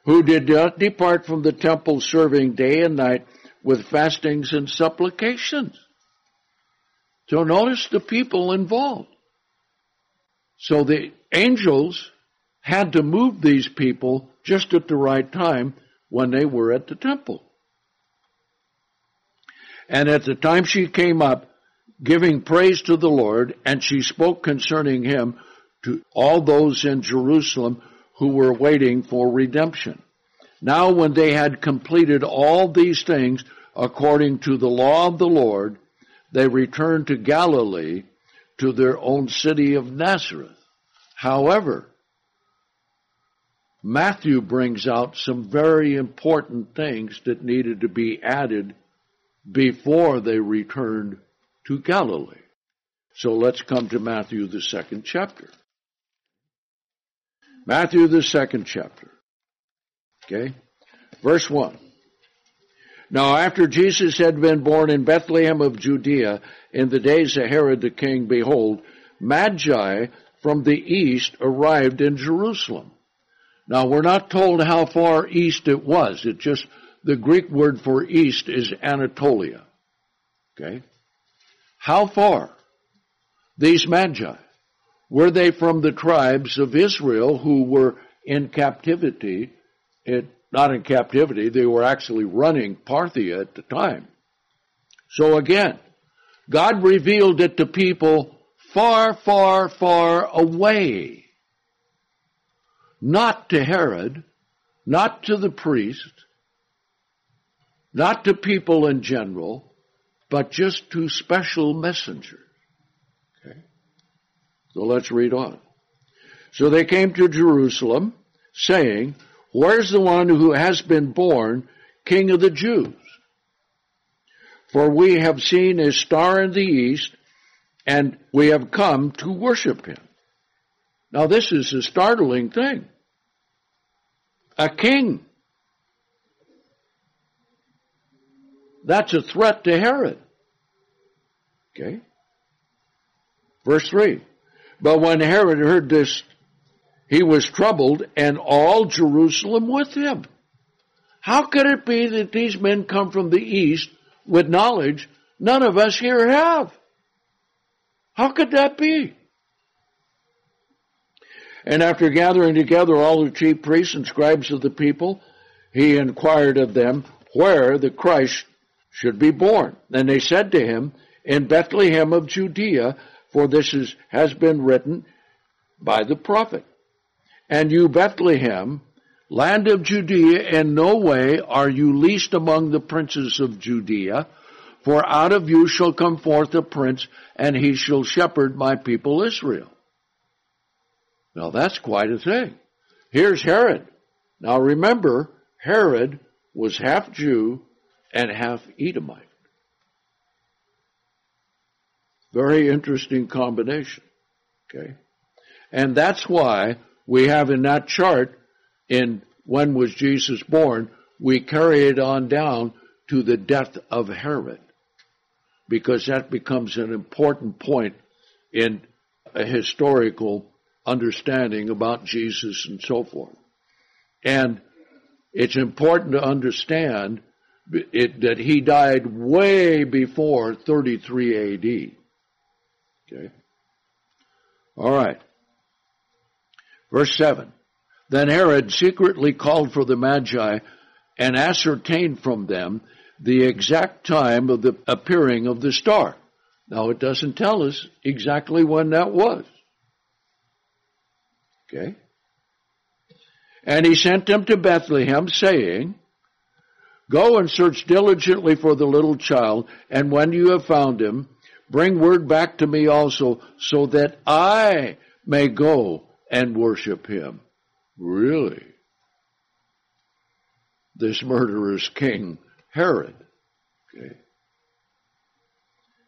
Who did not depart from the temple serving day and night with fastings and supplications. So notice the people involved. So the angels had to move these people just at the right time when they were at the temple. And at the time she came up, giving praise to the Lord, and she spoke concerning him to all those in Jerusalem who were waiting for redemption. Now when they had completed all these things according to the law of the Lord, they returned to Galilee to their own city of Nazareth. However, Matthew brings out some very important things that needed to be added before they returned to Galilee. So let's come to Matthew, the second chapter. Matthew, the second chapter. Okay? Verse 1. Now after Jesus had been born in Bethlehem of Judea in the days of Herod the king, behold, Magi from the east arrived in Jerusalem. Now we're not told how far east it was. It just, the Greek word for east is Anatolia. Okay? How far? These Magi. Were they from the tribes of Israel who were in captivity it, not in captivity, they were actually running Parthia at the time. So again, God revealed it to people far, far, far away. Not to Herod, not to the priest, not to people in general, but just to special messengers. So let's read on. So they came to Jerusalem, saying, Where's the one who has been born King of the Jews? For we have seen his star in the east, and we have come to worship him. Now this is a startling thing. A king. That's a threat to Herod. Okay? Verse 3. But when Herod heard this, he was troubled, and all Jerusalem with him. How could it be that these men come from the east with knowledge none of us here have? How could that be? And after gathering together all the chief priests and scribes of the people, he inquired of them where the Christ should be born. And they said to him, In Bethlehem of Judea, for this is, has been written by the prophet. And you, Bethlehem, land of Judea, in no way are you least among the princes of Judea, for out of you shall come forth a prince, and he shall shepherd my people Israel. Now that's quite a thing. Here's Herod. Now remember, Herod was half Jew and half Edomite. Very interesting combination. Okay. And that's why we have in that chart in when was Jesus born, we carry it on down to the death of Herod. Because that becomes an important point in a historical understanding about Jesus and so forth. And it's important to understand it, that he died way before 33 AD. Okay. All right. Verse 7. Then Herod secretly called for the Magi and ascertained from them the exact time of the appearing of the star. Now it doesn't tell us exactly when that was. Okay? And he sent them to Bethlehem, saying, Go and search diligently for the little child, and when you have found him, bring word back to me also, so that I may go and worship him. Really? This murderous king, Herod. Okay.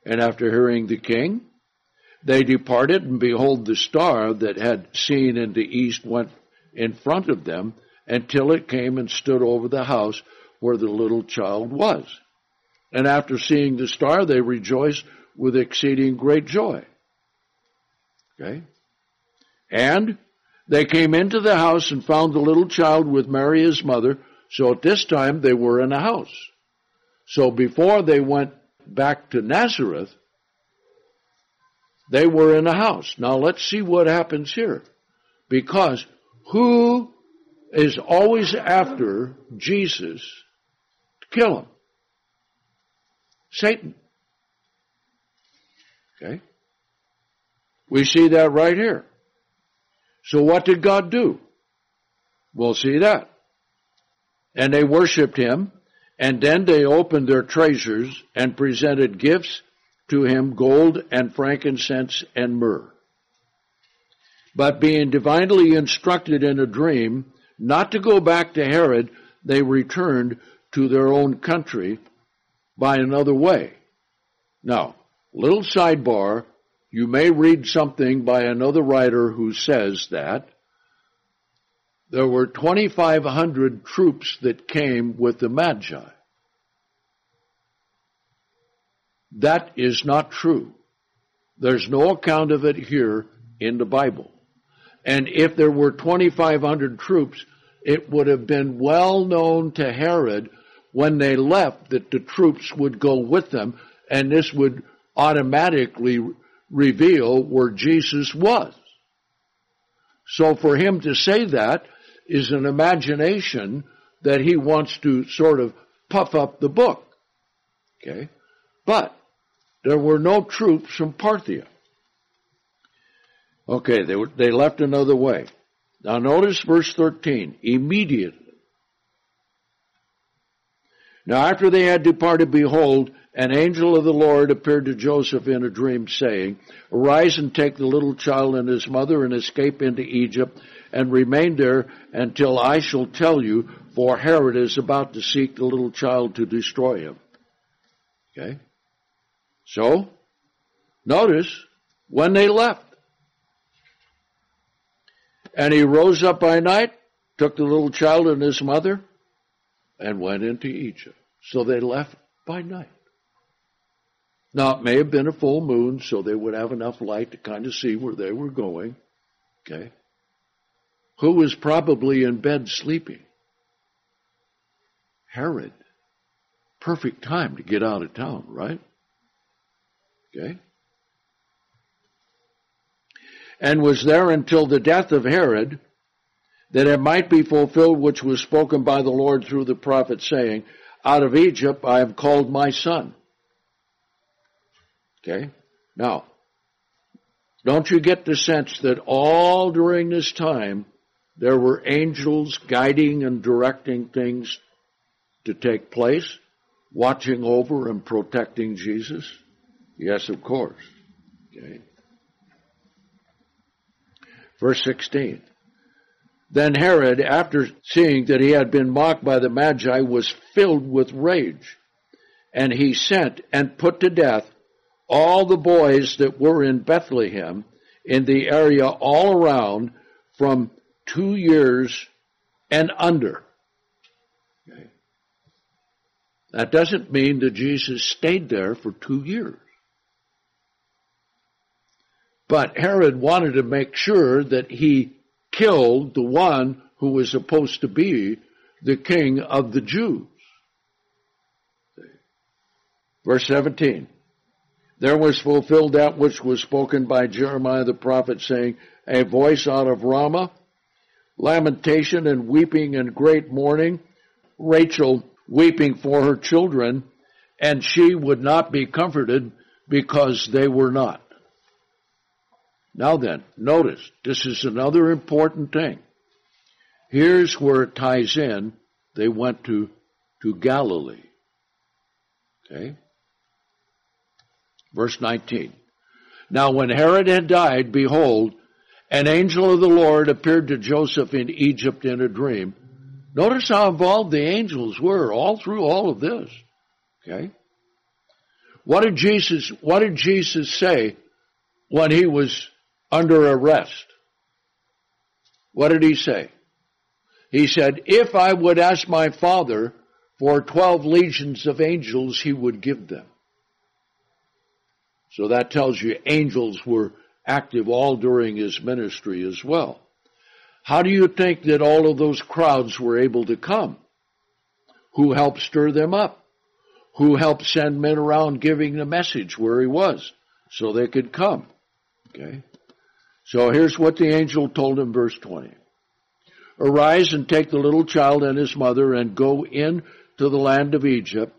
And after hearing the king, they departed, and behold, the star that had seen in the east went in front of them until it came and stood over the house where the little child was. And after seeing the star, they rejoiced with exceeding great joy. Okay? And they came into the house and found the little child with Mary his mother. So at this time they were in a house. So before they went back to Nazareth, they were in a house. Now let's see what happens here. Because who is always after Jesus to kill him? Satan. Okay? We see that right here. So what did God do? We'll see that. And they worshiped him, and then they opened their treasures and presented gifts to him gold and frankincense and myrrh. But being divinely instructed in a dream not to go back to Herod, they returned to their own country by another way. Now, little sidebar, you may read something by another writer who says that there were 2,500 troops that came with the Magi. That is not true. There's no account of it here in the Bible. And if there were 2,500 troops, it would have been well known to Herod when they left that the troops would go with them, and this would automatically reveal where Jesus was. So for him to say that is an imagination that he wants to sort of puff up the book. Okay? But there were no troops from Parthia. Okay, they, were, they left another way. Now notice verse 13. Immediately. Now after they had departed, behold, an angel of the Lord appeared to Joseph in a dream, saying, Arise and take the little child and his mother and escape into Egypt and remain there until I shall tell you, for Herod is about to seek the little child to destroy him. Okay? So, notice when they left. And he rose up by night, took the little child and his mother, and went into Egypt. So they left by night. Now, it may have been a full moon, so they would have enough light to kind of see where they were going. Okay? Who was probably in bed sleeping? Herod. Perfect time to get out of town, right? Okay? And was there until the death of Herod, that it might be fulfilled which was spoken by the Lord through the prophet, saying, Out of Egypt I have called my son. Okay? Now, don't you get the sense that all during this time there were angels guiding and directing things to take place, watching over and protecting Jesus? Yes, of course. Okay. Verse 16. Then Herod, after seeing that he had been mocked by the Magi, was filled with rage. And he sent and put to death all the boys that were in Bethlehem in the area all around from two years and under. Okay. That doesn't mean that Jesus stayed there for two years. But Herod wanted to make sure that he killed the one who was supposed to be the king of the Jews. Verse 17. There was fulfilled that which was spoken by Jeremiah the prophet, saying, A voice out of Ramah, lamentation and weeping and great mourning, Rachel weeping for her children, and she would not be comforted because they were not. Now then, notice, this is another important thing. Here's where it ties in. They went to, to Galilee. Okay? Verse 19. Now when Herod had died, behold, an angel of the Lord appeared to Joseph in Egypt in a dream. Notice how involved the angels were all through all of this. Okay? What did Jesus, what did Jesus say when he was under arrest. What did he say? He said, if I would ask my father for 12 legions of angels, he would give them. So that tells you angels were active all during his ministry as well. How do you think that all of those crowds were able to come? Who helped stir them up? Who helped send men around giving the message where he was so they could come? Okay. So here's what the angel told him, verse 20. Arise and take the little child and his mother and go in to the land of Egypt,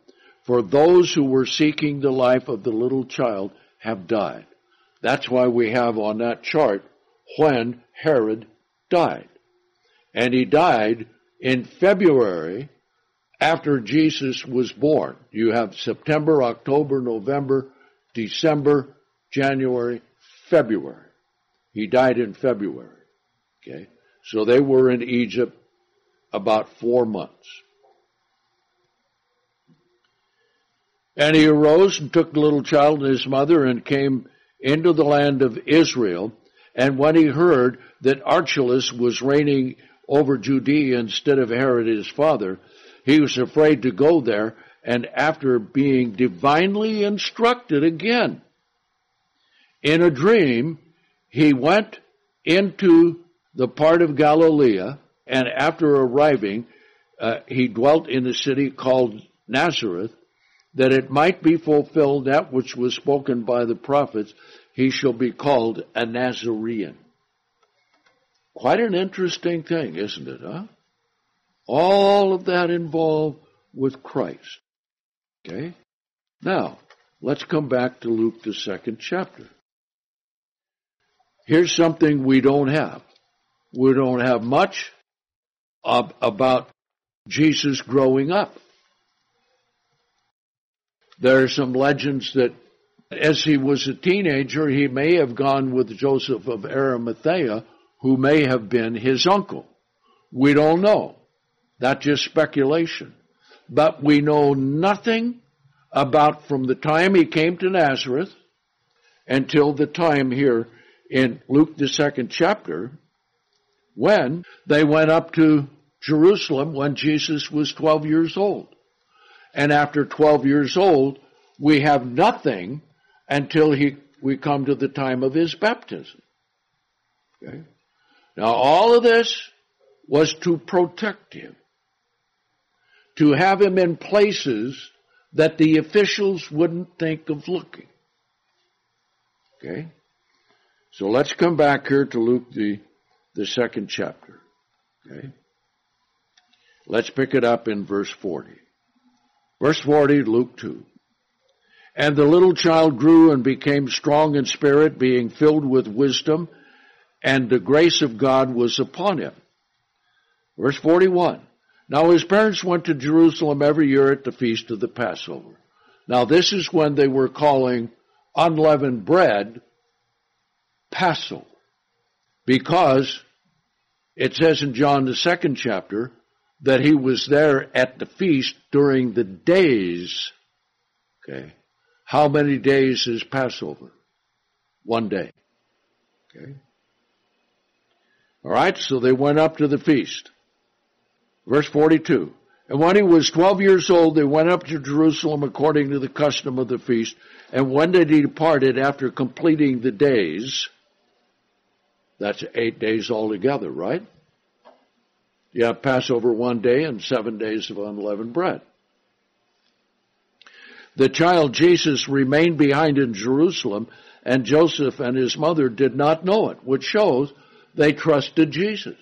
for those who were seeking the life of the little child have died. That's why we have on that chart when Herod died. And he died in February after Jesus was born. You have September, October, November, December, January, February. He died in February. Okay. So they were in Egypt about four months. And he arose and took the little child and his mother and came into the land of Israel. And when he heard that Archelaus was reigning over Judea instead of Herod his father, he was afraid to go there. And after being divinely instructed again in a dream, he went into the part of Galilee, and after arriving, uh, he dwelt in a city called Nazareth, that it might be fulfilled that which was spoken by the prophets, he shall be called a Nazarene. Quite an interesting thing, isn't it, huh? All of that involved with Christ. Okay? Now, let's come back to Luke, the second chapter. Here's something we don't have. We don't have much about Jesus growing up. There are some legends that as he was a teenager, he may have gone with Joseph of Arimathea, who may have been his uncle. We don't know. That's just speculation. But we know nothing about from the time he came to Nazareth until the time here in Luke the second chapter when they went up to Jerusalem when Jesus was 12 years old. And after 12 years old, we have nothing until he, we come to the time of his baptism. Okay? Now all of this was to protect him. To have him in places that the officials wouldn't think of looking. Okay? So let's come back here to Luke the, the second chapter. Okay? Let's pick it up in verse 40. Verse 40, Luke 2. And the little child grew and became strong in spirit, being filled with wisdom, and the grace of God was upon him. Verse 41. Now his parents went to Jerusalem every year at the feast of the Passover. Now this is when they were calling unleavened bread Passover. Because it says in John the second chapter that he was there at the feast during the days. Okay. How many days is Passover? One day. Okay. All right, so they went up to the feast. Verse 42. And when he was 12 years old, they went up to Jerusalem according to the custom of the feast. And when they departed after completing the days, that's eight days altogether, right? You have Passover one day and seven days of unleavened bread. The child Jesus remained behind in Jerusalem, and Joseph and his mother did not know it, which shows they trusted Jesus.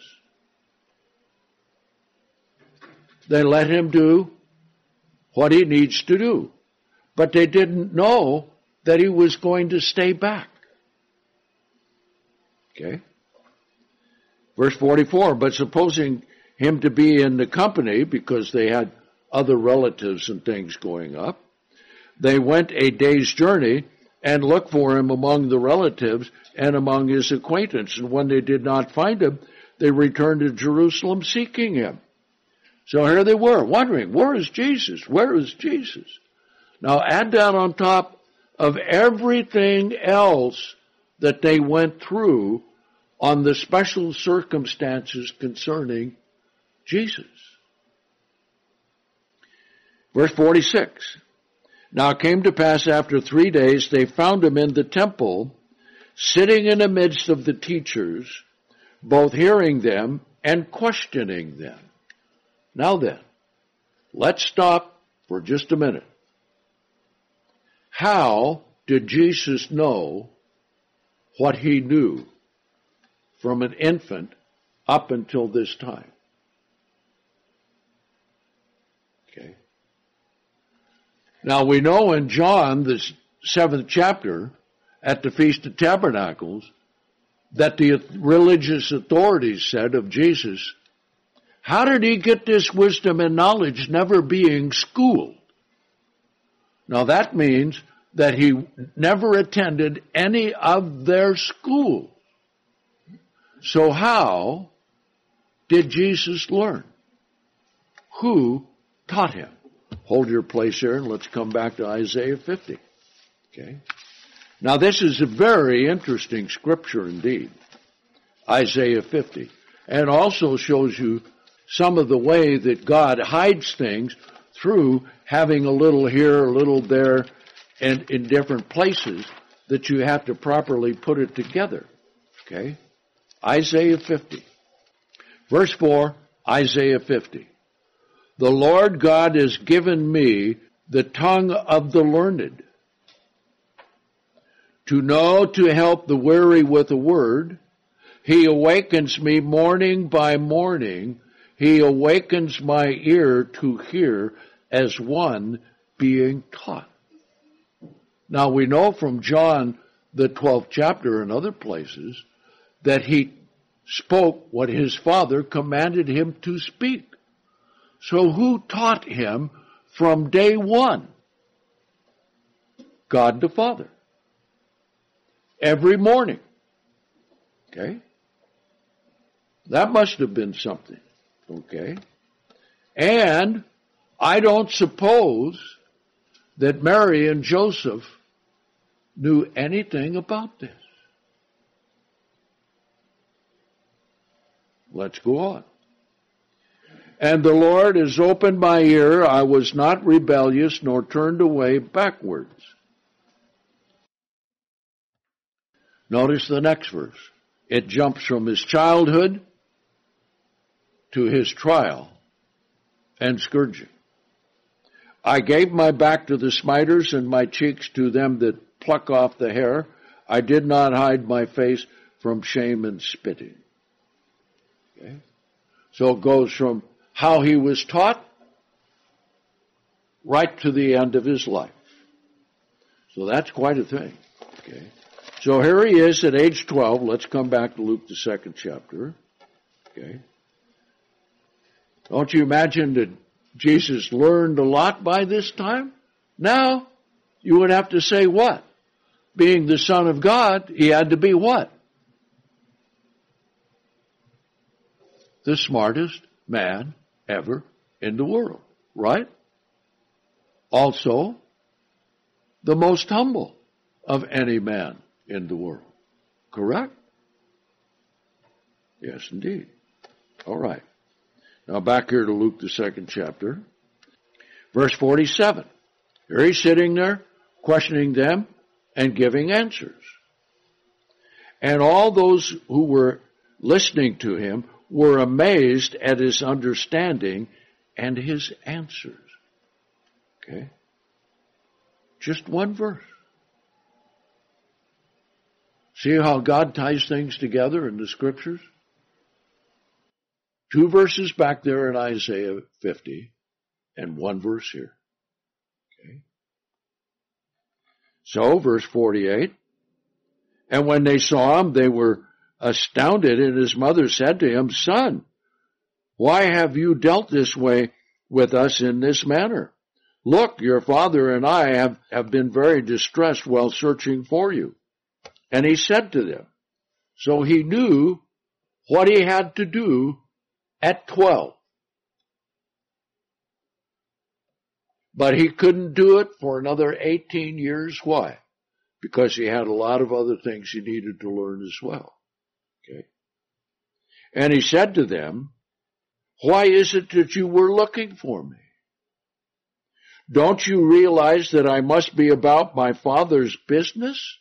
They let him do what he needs to do. But they didn't know that he was going to stay back. Okay? Verse 44, but supposing him to be in the company because they had other relatives and things going up, they went a day's journey and looked for him among the relatives and among his acquaintance. And when they did not find him, they returned to Jerusalem seeking him. So here they were, wondering, where is Jesus? Where is Jesus? Now add that on top of everything else that they went through on the special circumstances concerning Jesus. Verse 46. Now it came to pass after three days they found him in the temple, sitting in the midst of the teachers, both hearing them and questioning them. Now then, let's stop for just a minute. How did Jesus know what he knew from an infant up until this time? Okay. Now we know in John, the seventh chapter, at the Feast of Tabernacles, that the religious authorities said of Jesus, how did he get this wisdom and knowledge never being schooled? Now that means that he never attended any of their school. So how did Jesus learn? Who taught him? Hold your place here and let's come back to Isaiah 50. Okay. Now this is a very interesting scripture indeed. Isaiah 50. And also shows you some of the way that God hides things through having a little here, a little there, and in different places that you have to properly put it together. Okay? Isaiah 50. Verse 4, Isaiah 50. The Lord God has given me the tongue of the learned to know to help the weary with a word. He awakens me morning by morning he awakens my ear to hear as one being taught. Now we know from John, the 12th chapter and other places, that he spoke what his father commanded him to speak. So who taught him from day one? God the Father. Every morning. Okay? That must have been something. Okay? And I don't suppose that Mary and Joseph knew anything about this. Let's go on. And the Lord has opened my ear. I was not rebellious nor turned away backwards. Notice the next verse. It jumps from his childhood to his trial and scourging. I gave my back to the smiters and my cheeks to them that pluck off the hair. I did not hide my face from shame and spitting. Okay? So it goes from how he was taught right to the end of his life. So that's quite a thing. Okay. So here he is at age 12. Let's come back to Luke, the second chapter. Okay. Don't you imagine that Jesus learned a lot by this time? Now, you would have to say what? Being the Son of God, he had to be what? The smartest man ever in the world, right? Also, the most humble of any man in the world. Correct? Yes, indeed. All right. Now back here to Luke, the second chapter, verse 47. Here he's sitting there, questioning them and giving answers. And all those who were listening to him were amazed at his understanding and his answers. Okay? Just one verse. See how God ties things together in the scriptures? Two verses back there in Isaiah 50 and one verse here. Okay. So, verse 48. And when they saw him, they were astounded, and his mother said to him, Son, why have you dealt this way with us in this manner? Look, your father and I have, have been very distressed while searching for you. And he said to them, so he knew what he had to do at 12. But he couldn't do it for another 18 years. Why? Because he had a lot of other things he needed to learn as well. Okay. And he said to them, why is it that you were looking for me? Don't you realize that I must be about my father's business?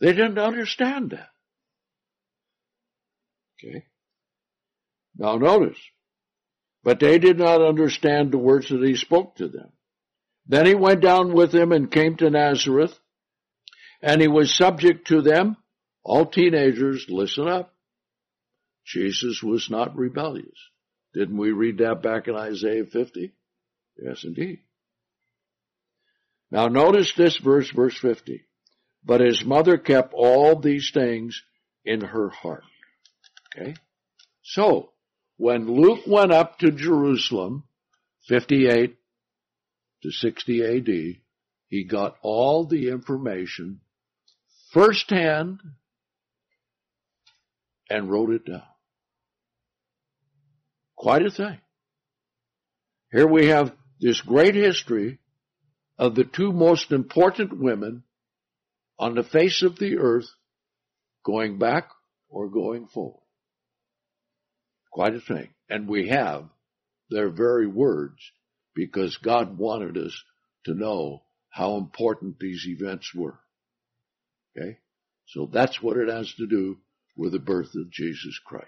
They didn't understand that. Okay. Now notice, but they did not understand the words that he spoke to them. Then he went down with them and came to Nazareth, and he was subject to them all teenagers, listen up. Jesus was not rebellious. Didn't we read that back in Isaiah 50? Yes, indeed. Now notice this verse, verse 50. But his mother kept all these things in her heart. Okay? So, when Luke went up to Jerusalem, 58 to 60 AD, he got all the information firsthand and wrote it down. Quite a thing. Here we have this great history of the two most important women on the face of the earth going back or going forward. Quite a thing. And we have their very words because God wanted us to know how important these events were. Okay? So that's what it has to do with the birth of Jesus Christ.